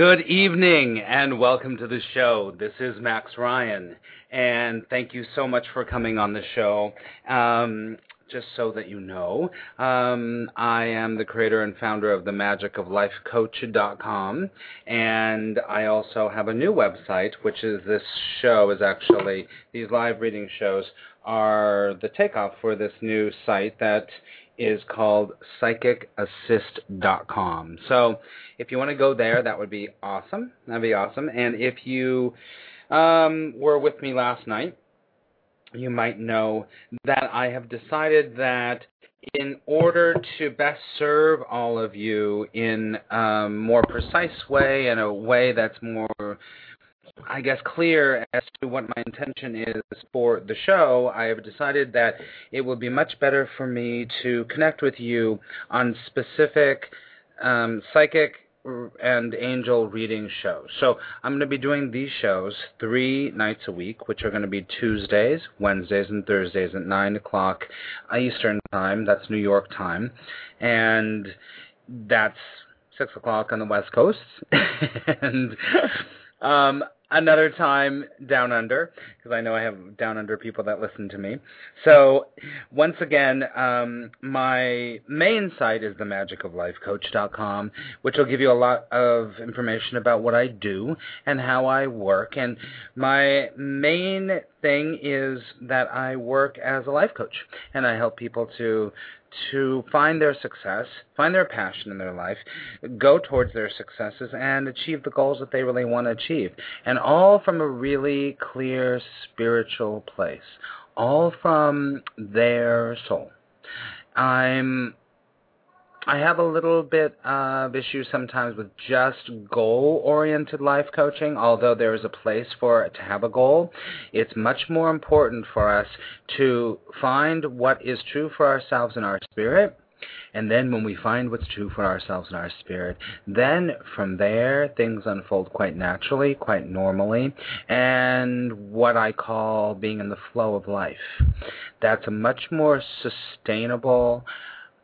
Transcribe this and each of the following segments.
Good evening and welcome to the show. This is Max Ryan, and thank you so much for coming on the show. Um, just so that you know, um, I am the creator and founder of the and I also have a new website, which is this show is actually these live reading shows are the takeoff for this new site that is called psychicassist.com. So if you want to go there, that would be awesome. That'd be awesome. And if you um, were with me last night, you might know that I have decided that in order to best serve all of you in a more precise way and a way that's more I guess, clear as to what my intention is for the show, I have decided that it would be much better for me to connect with you on specific um, psychic and angel reading shows. So I'm going to be doing these shows three nights a week, which are going to be Tuesdays, Wednesdays, and Thursdays at 9 o'clock Eastern Time. That's New York time. And that's 6 o'clock on the West Coast. and um, another time down under because I know I have down under people that listen to me. So once again, um, my main site is themagicoflifecoach.com, which will give you a lot of information about what I do and how I work. And my main thing is that I work as a life coach and I help people to to find their success, find their passion in their life, go towards their successes, and achieve the goals that they really want to achieve. And all from a really clear spiritual place, all from their soul. I'm I have a little bit of issue sometimes with just goal oriented life coaching, although there is a place for it to have a goal. It's much more important for us to find what is true for ourselves in our spirit. And then when we find what's true for ourselves and our spirit, then from there things unfold quite naturally, quite normally, and what I call being in the flow of life. That's a much more sustainable,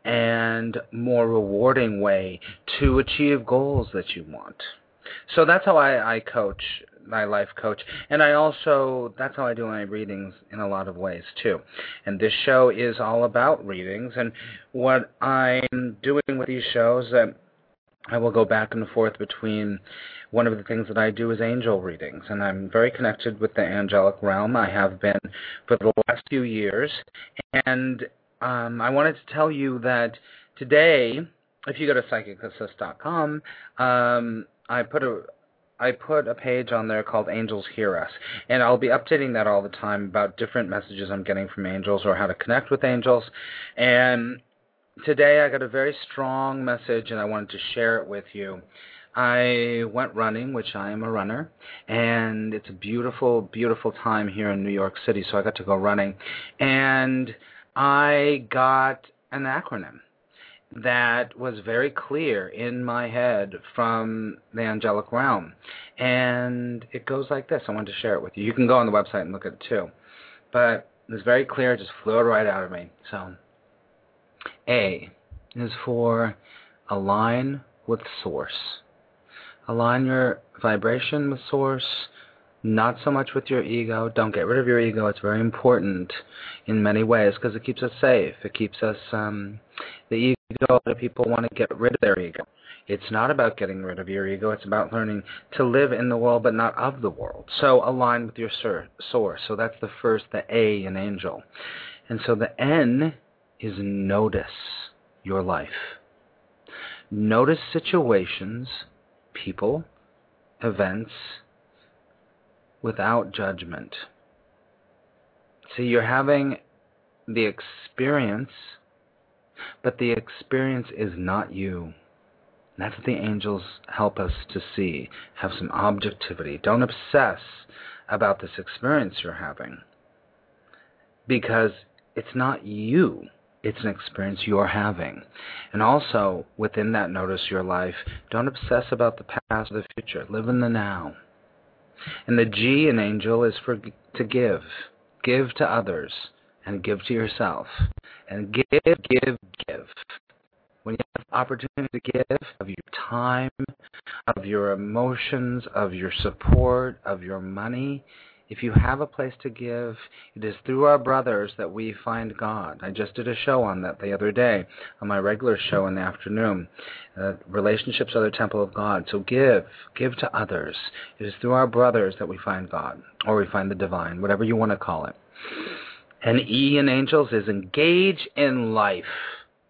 and more rewarding way to achieve goals that you want. So that's how I, I coach my life coach and I also that's how I do my readings in a lot of ways too. And this show is all about readings and what I'm doing with these shows that I will go back and forth between one of the things that I do is angel readings, and I'm very connected with the angelic realm. I have been for the last few years, and um, I wanted to tell you that today, if you go to psychicassist.com, um, I put a I put a page on there called Angels Hear Us, and I'll be updating that all the time about different messages I'm getting from angels or how to connect with angels. And today I got a very strong message, and I wanted to share it with you. I went running, which I am a runner, and it's a beautiful, beautiful time here in New York City, so I got to go running. And I got an acronym that was very clear in my head from the angelic realm. And it goes like this. I wanted to share it with you. You can go on the website and look at it too. But it was very clear, it just flowed right out of me. So, A is for align with Source. Align your vibration with Source. Not so much with your ego. Don't get rid of your ego. It's very important in many ways because it keeps us safe. It keeps us um the ego. A lot of people want to get rid of their ego. It's not about getting rid of your ego. It's about learning to live in the world but not of the world. So align with your source. So that's the first, the A in angel. And so the N is notice your life. Notice situations, people, events without judgment. See, you're having the experience, but the experience is not you. That's what the angels help us to see. Have some objectivity. Don't obsess about this experience you're having because it's not you. It's an experience you're having. And also, within that, notice your life. Don't obsess about the past or the future. Live in the now. And the G in angel is for to give. Give to others and give to yourself. And give, give, give when you have opportunity to give of your time, of your emotions, of your support, of your money, if you have a place to give, it is through our brothers that we find God. I just did a show on that the other day, on my regular show in the afternoon. Uh, relationships are the temple of God. So give, give to others. It is through our brothers that we find God, or we find the divine, whatever you want to call it. And E in angels is engage in life.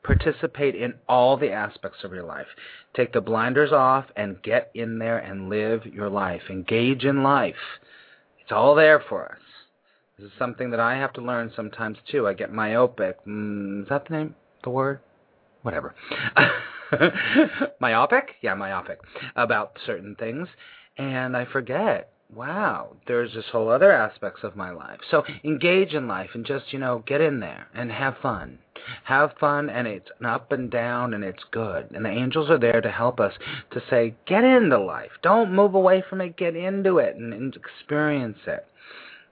Participate in all the aspects of your life. Take the blinders off and get in there and live your life. Engage in life. It's all there for us. This is something that I have to learn sometimes too. I get myopic. Mm, is that the name? The word? Whatever. myopic? Yeah, myopic about certain things, and I forget wow, there's this whole other aspects of my life. So engage in life and just, you know, get in there and have fun. Have fun and it's an up and down and it's good. And the angels are there to help us to say, get into life. Don't move away from it, get into it and, and experience it.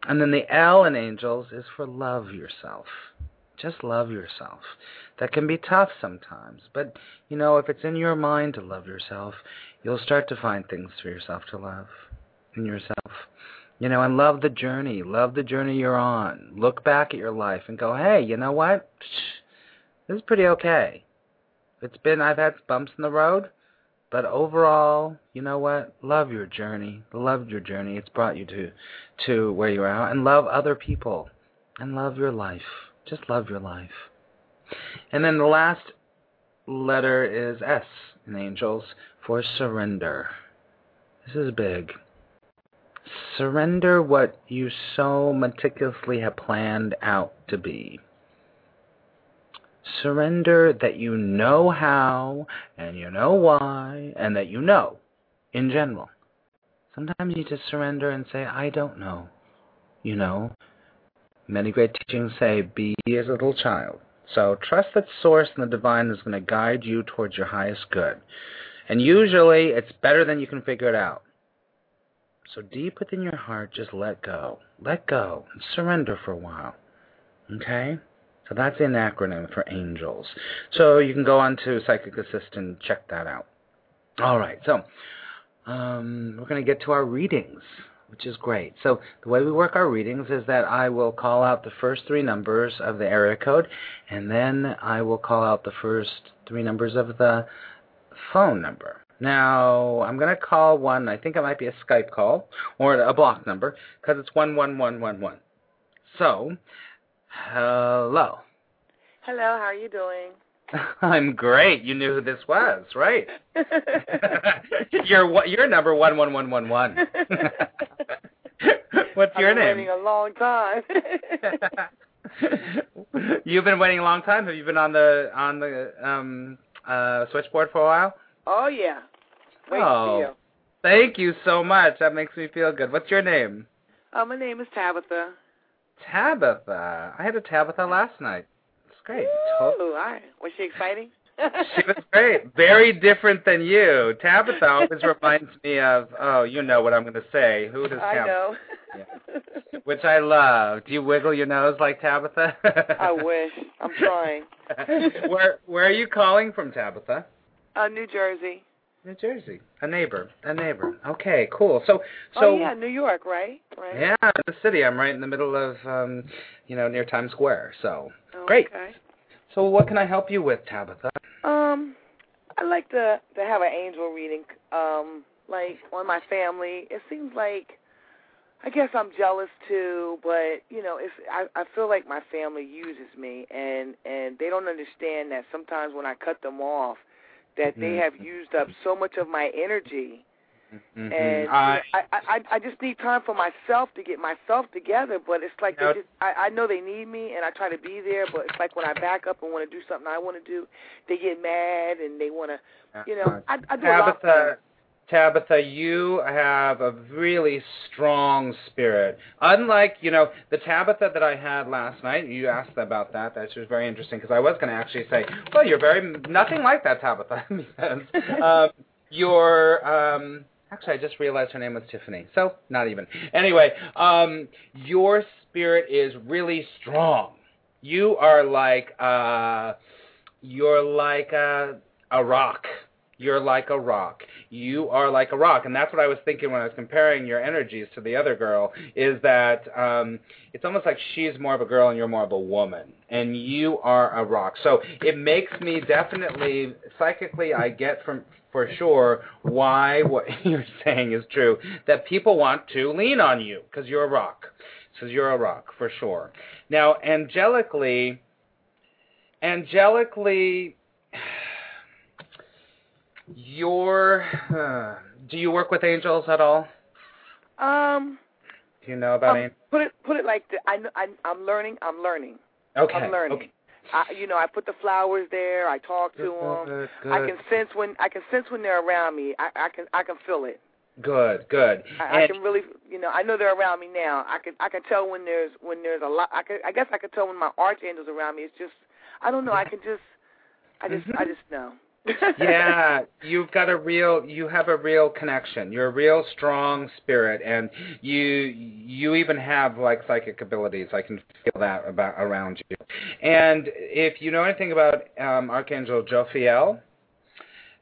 And then the L in angels is for love yourself. Just love yourself. That can be tough sometimes, but you know, if it's in your mind to love yourself, you'll start to find things for yourself to love in yourself. You know, and love the journey. Love the journey you're on. Look back at your life and go, hey, you know what? This is pretty okay. It's been, I've had bumps in the road, but overall, you know what? Love your journey. Love your journey. It's brought you to, to where you are, and love other people, and love your life. Just love your life. And then the last letter is S in Angels for surrender. This is big. Surrender what you so meticulously have planned out to be. Surrender that you know how and you know why and that you know in general. Sometimes you just surrender and say, I don't know. You know, many great teachings say, be as a little child. So trust that Source and the Divine is going to guide you towards your highest good. And usually it's better than you can figure it out. So deep within your heart, just let go. Let go and surrender for a while. Okay? So that's an acronym for angels. So you can go on to Psychic Assist and check that out. All right, so um, we're going to get to our readings, which is great. So the way we work our readings is that I will call out the first three numbers of the area code, and then I will call out the first three numbers of the phone number. Now, I'm going to call one, I think it might be a Skype call, or a block number, because it's 11111. So, hello. Hello, how are you doing? I'm great. You knew who this was, right? you're your your number one one one one one. What's your name? I've been? Waiting a long time. You've been waiting a long time. Have you been on the on the um uh switchboard for a while? Oh yeah. Wait Oh. you. Thank you so much. That makes me feel good. What's your name? Uh, my name is Tabitha. Tabitha. I had a Tabitha last night. It's great. Ooh, right. Was she exciting? She was great. Very different than you. Tabitha always reminds me of, oh, you know what I'm going to say. Who does I Tabitha? know. Which I love. Do you wiggle your nose like Tabitha? I wish. I'm trying. where Where are you calling from, Tabitha? Uh, New Jersey. New Jersey. A neighbor. A neighbor. Okay, cool. So so oh yeah, New York, right? Right. yeah, the city. I'm right in the middle of um you know, near Times Square. So great. Okay. So what can I help you with, Tabitha? Um, I'd like to to have an angel reading. Um, like on my family. It seems like I guess I'm jealous too, but you know, it's I I feel like my family uses me and and they don't understand that sometimes when I cut them off that they Mhm. have used up so much of my energy Mhm. and I I, I I just need time for myself to get myself together. But it's like they just I, I know they need me, and I try to be there. But it's like when I back up and want to do something I want to do, they get mad and they want to, you know, I, I do a lot. Tabitha, you have a really strong spirit. Unlike, you know, the Tabitha that I had last night, you asked about that. That was very interesting because I was going to actually say, well, you're very nothing like that, Tabitha, um, you're. Um, actually, I just realized her name was Tiffany, so not even. Anyway, um, your spirit is really strong. You are like, uh, you're like a a rock. You're like a rock. You are like a rock, and that's what I was thinking when I was comparing your energies to the other girl. Is that um, it's almost like she's more of a girl and you're more of a woman, and you are a rock. So it makes me definitely psychically. I get from for sure why what you're saying is true. That people want to lean on you because you're a rock. Because you're a rock for sure. Now, angelically, angelically your uh, do you work with angels at all? Um, Do you know about um, angels? put it put it like the, I, I I'm learning. I'm learning. Okay. I'm learning. Okay. I, you know, I put the flowers there. I talk to them. Good, good, I can sense when I can sense when they're around me. I, I can I can feel it. good, good. I, I can really, you know, I know they're around me now. I can I can tell when there's when there's a lot. I can I guess I can tell when my archangels around me. It's just I don't know. I can just I just I Mhm. just know. Yeah, you've got a real you have a real connection. You're a real strong spirit and you you even have like psychic abilities. I can feel that about around you. And if you know anything about um Archangel Jophiel,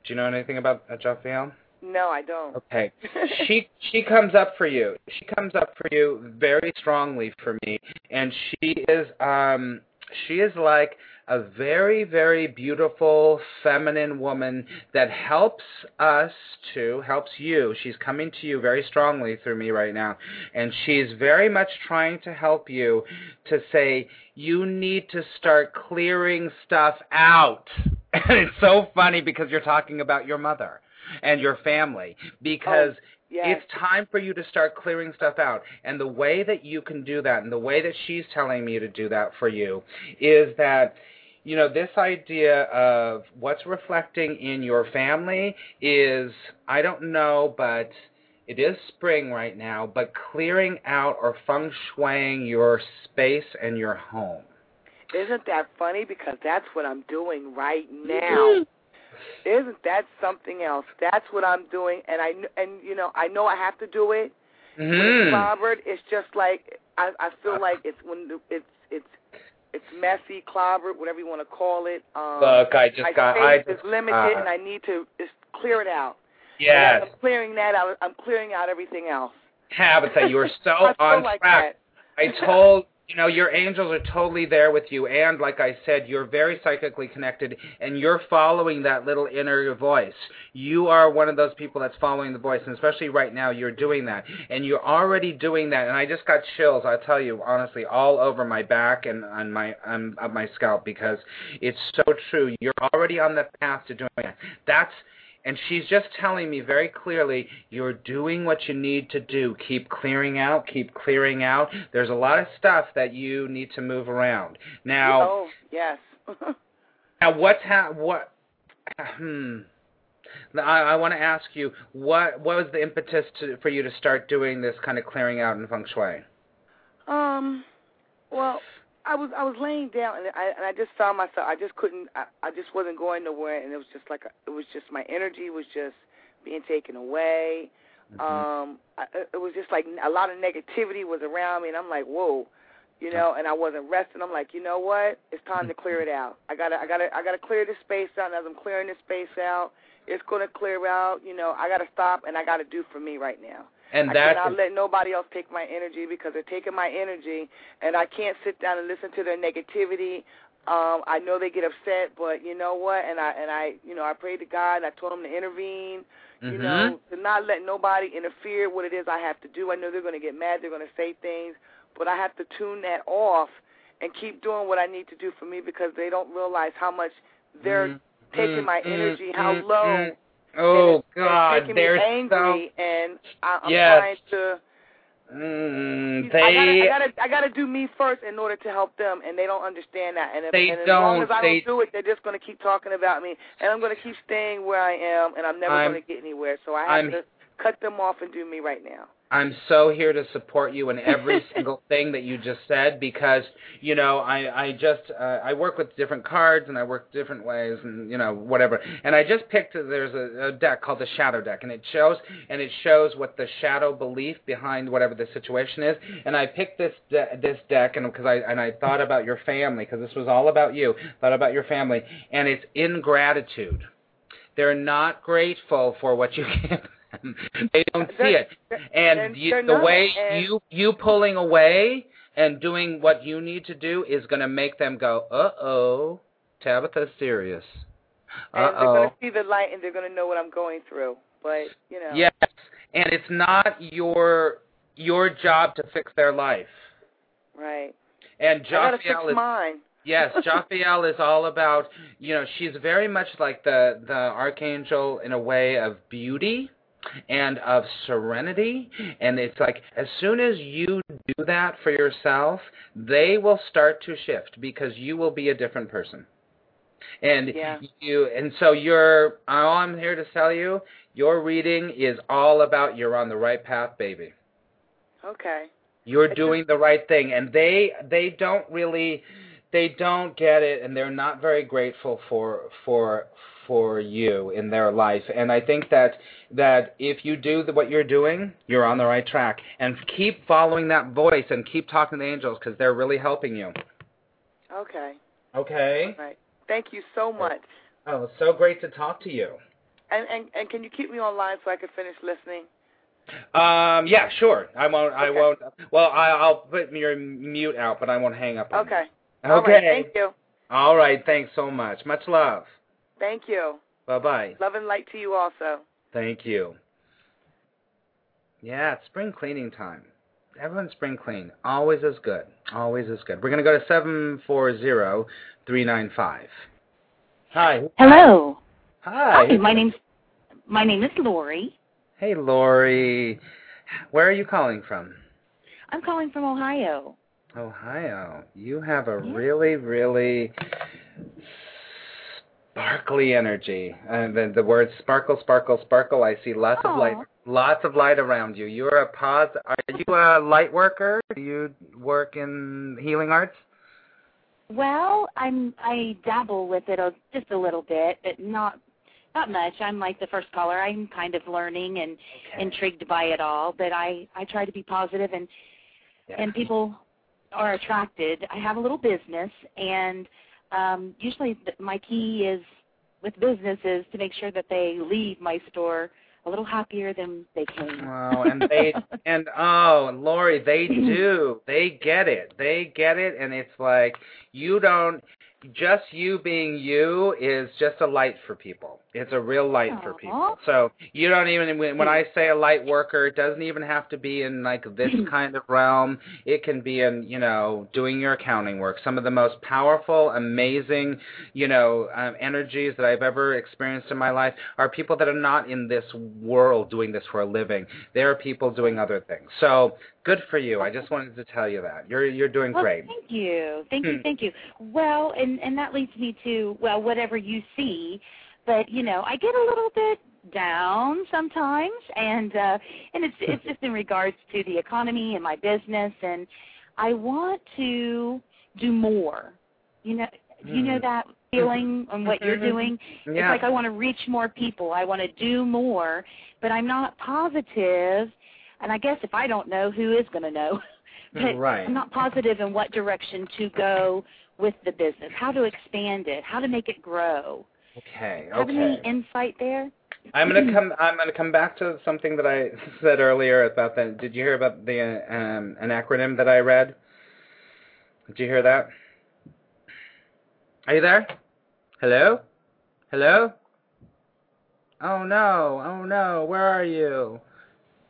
do you know anything about uh, Jophiel? no, I don't. Okay. she she comes up for you. She comes up for you very strongly for me, and she is um she is like a very very beautiful feminine woman that helps us to helps you. She's coming to you very strongly through me right now, and she's very much trying to help you to say you need to start clearing stuff out. And it's so funny because you're talking about your mother and your family because oh, yes. it's time for you to start clearing stuff out. And the way that you can do that, and the way that she's telling me to do that for you, is that, you know, this idea of what's reflecting in your family is, I don't know, but it is spring right now, but clearing out or feng shuiing your space and your home. Isn't that funny? Because that's what I'm doing right now. Isn't that something else? That's what I'm doing, and I and you know I know I have to do it. Mhm. clobbered, it's just like I I feel like it's when it's it's it's messy, clobbered, whatever you want to call it. Um, Look, I just my got. space I is just, limited, uh, and I need to just clear it out. Yes, I'm clearing that out. I'm clearing out everything else. Tabitha, you are so on like track. that. I told you know your angels are totally there with you, and like I said, you're very psychically connected, and you're following that little inner voice. You are one of those people that's following the voice, and especially right now, you're doing that, and you're already doing that. And I just got chills. I'll tell you honestly, all over my back and on my on, on my scalp because it's so true. You're already on the path to doing that. That's and she's just telling me very clearly, you're doing what you need to do. Keep clearing out, keep clearing out. There's a lot of stuff that you need to move around. Now, oh yes. now what's ha- what? Hmm. I, I want to ask you, what what was the impetus to, for you to start doing this kind of clearing out in feng shui? Um, well, I was I was laying down and I and I just found myself. I just couldn't. I, I just wasn't going nowhere, and it was just like a, it was just my energy was just being taken away. Mm-hmm. Um, I, it was just like a lot of negativity was around me, and I'm like, whoa. you know, and I wasn't resting. I'm like, you know what? It's time to clear it out. I gotta, I gotta, I gotta clear this space out. And as I'm clearing this space out, it's gonna clear out. You know, I gotta stop and I gotta do for me right now. And I that's cannot let nobody else take my energy because they're taking my energy, and I can't sit down and listen to their negativity. Um, I know they get upset, but you know what? And I and I, you know, I prayed to God. And I told him to intervene. You Mhm. know, to not let nobody interfere what it is I have to do. I know they're going to get mad. They're going to say things, but I have to tune that off and keep doing what I need to do for me because they don't realize how much they're Mm, taking my mm, energy, how mm, low. Oh it's, God, it's they're me angry, and I, I'm Yes. trying to. so. Mm, I they. gotta, I gotta, I gotta do me first in order to help them, and they don't understand that. And, if, They and as long don't, as I they- don't do it, they're just gonna keep talking about me, and I'm gonna keep staying where I am, and I'm never I'm- gonna get anywhere. So I have I'm- to cut them off and do me right now. I'm so here to support you in every single thing that you just said because you know I I just uh, I work with different cards and I work different ways and you know whatever. And I just picked there's a, a deck called the shadow deck and it shows and it shows what the shadow belief behind whatever the situation is. And I picked this de- this deck and because I and I thought about your family because this was all about you thought about your family. And it's ingratitude. They're not grateful for what you give they don't see it and you, the way you you pulling away and doing what you need to do is going to make them go, uh oh, Tabitha's serious. Uh And they're oh. gonna see the light, and they're gonna know what I'm going through. But you know. Yes, and it's not your your job to fix their life. Right. And I gotta fix Jophiel is mine. yes, Jophiel is all about you know she's very much like the the archangel in a way of beauty and of serenity and it's like as soon as you do that for yourself they will start to shift because you will be a different person and Yeah. you and so you're all i'm here to tell you your reading is all about you're on the right path baby Okay. you're doing the right thing and they they don't really they don't get it and they're not very grateful for for for you in their life and i think that that if you do the, what you're doing you're on the right track and keep following that voice and keep talking to the angels because they're really helping you Okay. okay All right. Thank you so much. oh it's so great to talk to you And and and can you keep me online so I can finish listening? um yeah sure i won't i won't well i i'll put your mute out but i won't hang up on you. Okay. okay All right. Thank you. all right thanks so much much love Thank you. Bye bye. Love and light to you also. Thank you. Yeah, it's spring cleaning time. Everyone spring clean. Always is good. Always is good. We're gonna go to seven four zero three nine five. Hi. Hello. Hi. Hi, my name's my name is Lori. Hey Lori. Where are you calling from? I'm calling from Ohio. Ohio. You have a Yeah. really, really sparkly energy. And the, the word sparkle, sparkle, sparkle. I see lots of light, lots of light around you. You're a pos. Are you a light worker? Do you work in healing arts? Well, I'm I dabble with it a, just a little bit, but not not much. I'm like the first caller. I'm kind of learning and intrigued by it all, but I I try to be positive and Yeah. and people are attracted. I have a little business and um usually th- my key is with businesses to make sure that they leave my store a little happier than they came. Wow, and they and oh, Lori, they do. They get it. They get it, and it's like you don't. Just you being you is just a light for people. It's a real light for people. So you don't even when, when I say a light worker, it doesn't even have to be in like this kind of realm. It can be in you know doing your accounting work. Some of the most powerful, amazing, you know, um, energies that I've ever experienced in my life are people that are not in this world doing this for a living. There are people doing other things. So good for you. I just wanted to tell you that you're you're doing Well, great. thank you, thank you, Hmm. thank you. Well, and and that leads me to well, whatever you see, but you know, I get a little bit down sometimes, and uh, and it's it's just in regards to the economy and my business, and I want to do more. You know, you know Hmm. that feeling on what you're Mhm. doing. It's like I want to reach more people. I want to do more, but I'm not positive. And I guess if I don't know, who is going to know? but Right. I'm not positive in what direction to go with the business, how to expand it, how to make it grow. Okay. Okay. Have any insight there? I'm gonna come. I'm gonna come back to something that I said earlier about the. Did you hear about the um, an acronym that I read? Did you hear that? Are you there? Hello? Hello? Oh no! Oh no! Where are you?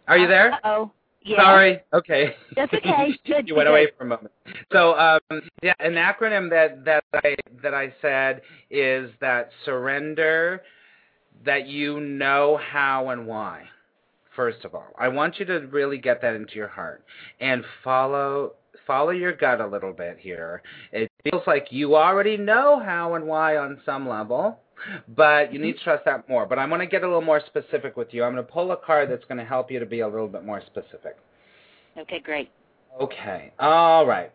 Are you there? Oh, yeah. Sorry. Okay. That's okay. Good, you went away for a moment. So, um, yeah, an acronym that that I that I said is that surrender, that you know how and why. First of all, I want you to really get that into your heart and follow follow your gut a little bit here. It feels like you already know how and why on some level, but you need to trust that more. But I'm going to get a little more specific with you. I'm going to pull a card that's going to help you to be a little bit more specific. Okay, great. Okay. All right.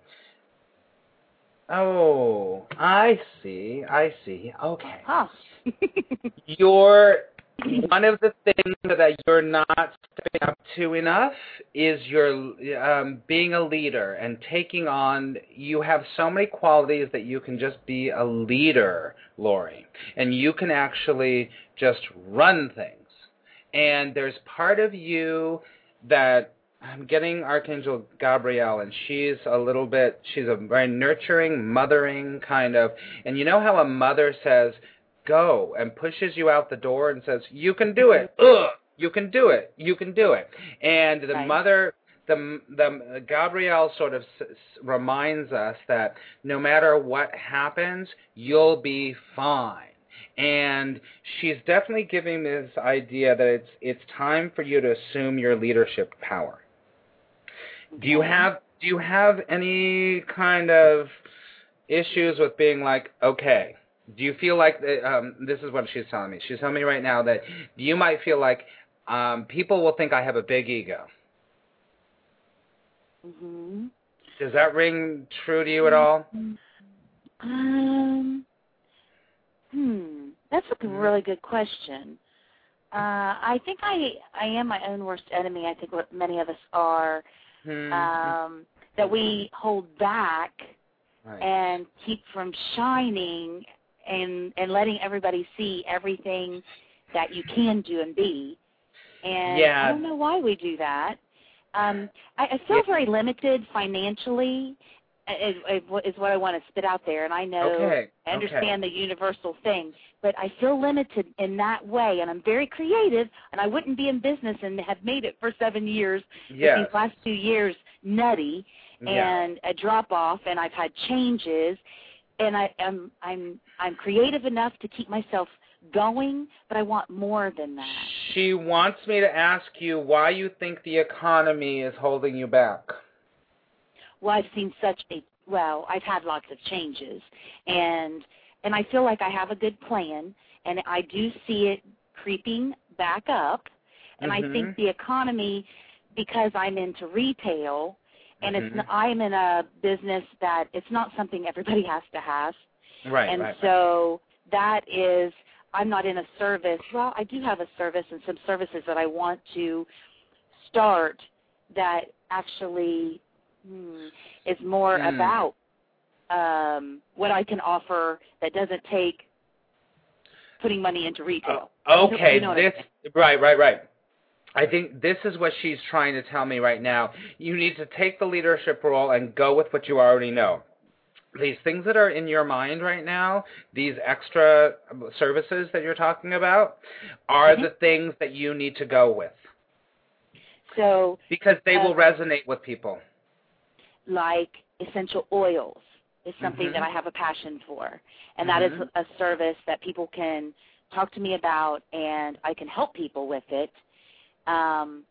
Oh, I see. I see. Okay. Huh. You're one of the things that you're not stepping up to enough is your um, being a leader and taking on. You have so many qualities that you can just be a leader, Lori, and you can actually just run things. And there's part of you that I'm getting Archangel Gabrielle, and she's a little bit, she's a very nurturing, mothering kind of, and you know how a mother says, go, and pushes you out the door and says, you can do it, ugh, you can do it, you can do it. And the Right. mother, the, the Gabrielle sort of s- s- reminds us that no matter what happens, you'll be fine and she's definitely giving this idea that it's it's time for you to assume your leadership power. Do you have do you have any kind of issues with being like okay? Do you feel like that, um, this is what she's telling me? She's telling me right now that you might feel like um, people will think I have a big ego. hmm Does that ring true to you at all? Um, hmm, that's a really good question. Uh, I think I I am my own worst enemy. I think what many of us are. Hmm. Um, that we hold back Right. and keep from shining and and letting everybody see everything that you can do and be. And Yeah. I don't know why we do that. Um, I, I feel Yeah. very limited financially. Is, is what I want to spit out there, and I know Okay. I understand the universal thing, but I feel limited in that way, and I'm very creative, and I wouldn't be in business and have made it for seven years. Yes. These last two years, nutty, Yeah. and a drop off and I've had changes and I am I'm I'm creative enough to keep myself going, but I want more than that. She wants me to ask you why you think the economy is holding you back. Well, I've seen such a well, I've had lots of changes and and I feel like I have a good plan and I do see it creeping back up and I Mhm. think the economy because I'm into retail and it's Mhm. n I'm in a business that it's not something everybody has to have Right, and right, right. so that is I'm not in a service. Well, I do have a service and some services that I want to start that actually hmm, is more Hmm. about um, what I can offer that doesn't take putting money into retail. Oh, Okay, You know what I this right, right, right. I think this is what she's trying to tell me right now. You need to take the leadership role and go with what you already know. These things that are in your mind right now, these extra services that you're talking about, are Mhm. the things that you need to go with So, because they will Uh, resonate with people. like essential oils is something Mhm. that I have a passion for, and that is Mhm. a service that people can talk to me about, and I can help people with it. Um,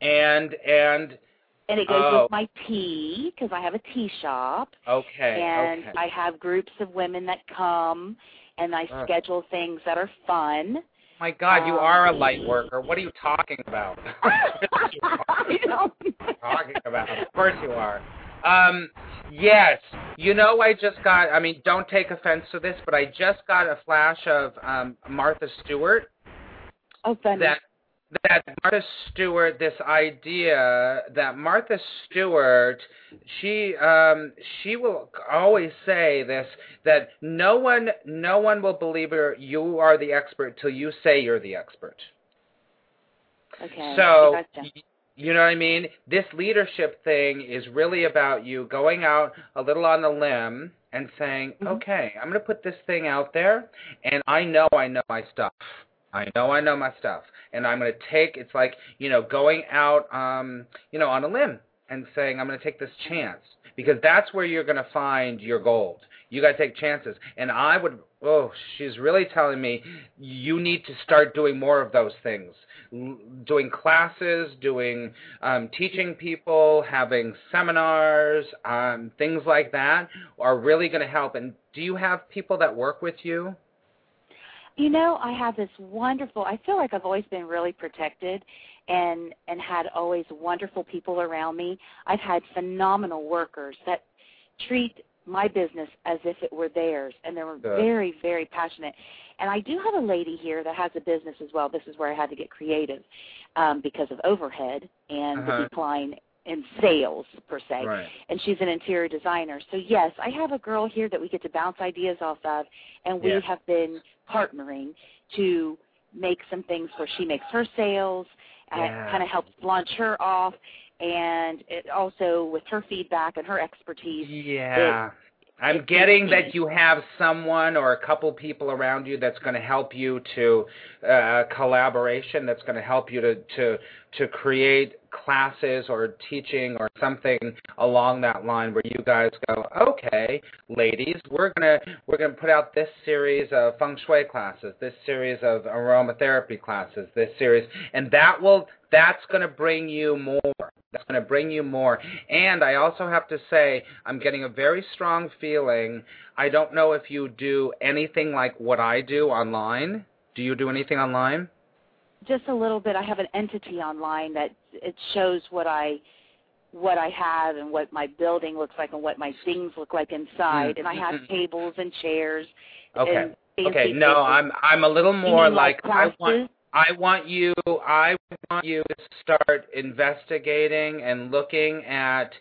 And and and it goes Oh. with my tea because I have a tea shop, okay, and okay. I have groups of women that come, and I Uh. schedule things that are fun. My God, you um, are a light worker. What are you talking about? I know. talking about. Of course you are. Um, yes. You know, I just got. I mean, don't take offense to this, but I just got a flash of um, Martha Stewart. Oh, funny. That that Martha Stewart, this idea that Martha Stewart, she um, she will always say this that no one no one will believe her. You are the expert till you say you're the expert. Okay. So gotcha. you know what I mean? This leadership thing is really about you going out a little on the limb and saying, Mhm. "Okay, I'm going to put this thing out there and I know I know my stuff. I know I know my stuff and I'm going to take it's like, you know, going out um, you know, on a limb and saying I'm going to take this chance because that's where you're going to find your gold. You got to take chances. And I would oh, she's really telling me you need to start doing more of those things l- doing classes, doing um, teaching people, having seminars, um, things like that are really going to help. And do you have people that work with you? You know, I have this wonderful. I feel like I've always been really protected, and and had always wonderful people around me. I've had phenomenal workers that treat my business as if it were theirs, and they were Good. very very passionate. And I do have a lady here that has a business as well. This is where I had to get creative um, because of overhead and Uh-huh. the decline in sales per se Right. and she's an interior designer. So yes, I have a girl here that we get to bounce ideas off of, and we Yeah. have been partnering to make some things where she makes her sales, Yeah. uh, kind of helps launch her off, and it also with her feedback and her expertise. Yeah. I'm getting that you have someone or a couple people around you that's going to help you to uh, collaboration. That's going to help you to to to create classes or teaching or something along that line where you guys go, okay, ladies, we're gonna we're gonna put out this series of feng shui classes, this series of aromatherapy classes, this series, and that will that's going to bring you more. That's going to bring you more. And I also have to say, I'm getting a very strong feeling. I don't know if you do anything like what I do online. Do you do anything online? Just a little bit. I have an entity online that it shows what I what I have and what my building looks like and what my things look like inside. And I have Mhm. tables and chairs. Okay. And Okay. No, tables. I'm I'm a little more mean like I want I want you I want you to start investigating and looking at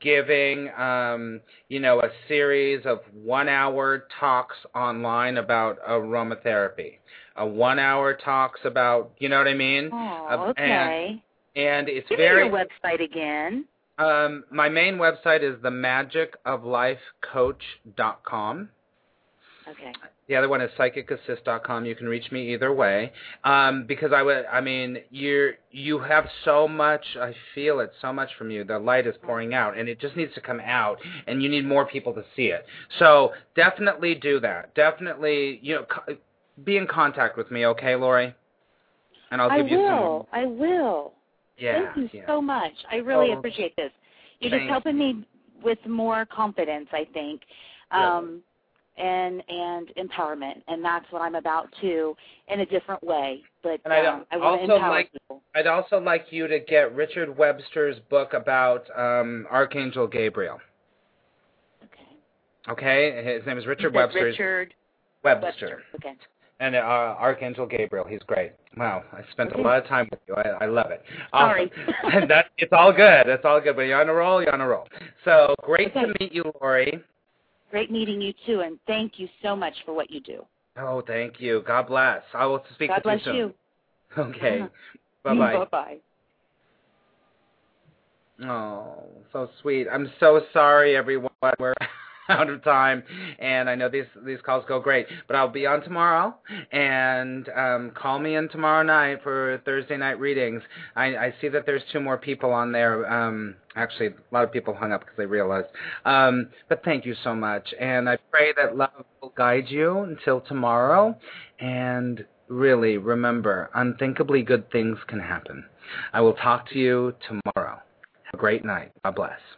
giving um you know a series of 1 hour talks online about aromatherapy. A 1 hour talks about, you know what I mean? Oh, okay. And, and it's Give very me your website again. um my main website is themagicoflifecoach.com. Okay. The other one is psychicassist.com. You can reach me either way. Um, because I would, I mean, you're you have so much. I feel it so much from you. The light is pouring out, and it just needs to come out, and you need more people to see it. So definitely do that. Definitely, you know, co- be in contact with me, okay, Lori? And I'll I give you some. will. I will. Yeah. Thank you yeah. so much. I really Oh, appreciate this. You're thank just helping me with more confidence, I think. Um and and empowerment and that's what I'm about too in a different way. But And I um, I want to empower like- people. I'd also like you to get Richard Webster's book about um, Archangel Gabriel. Okay. Okay, his name is Richard said Webster. Richard Webster. Webster. Okay. And uh, Archangel Gabriel, he's great. Wow, I spent Okay. a lot of time with you. I, I love it. Sorry. Awesome. that it's all good. It's all good. But you're on a roll. You're on a roll. So great to meet you, Lori. Great meeting you too and thank you so much for what you do. Oh, thank you. God bless. I will speak to you. God with bless you soon. you. Okay. Uh-huh. Bye bye. Bye-bye. Oh, so sweet. I'm so sorry, everyone. We're out of time, and I know these these calls go great, but I'll be on tomorrow, and um, call me in tomorrow night for Thursday night readings. I, I see that there's two more people on there. Um, actually, a lot of people hung up because they realized. Um, but thank you so much, and I pray that love will guide you until tomorrow, and really remember, unthinkably good things can happen. I will talk to you tomorrow. Have a great night. God bless.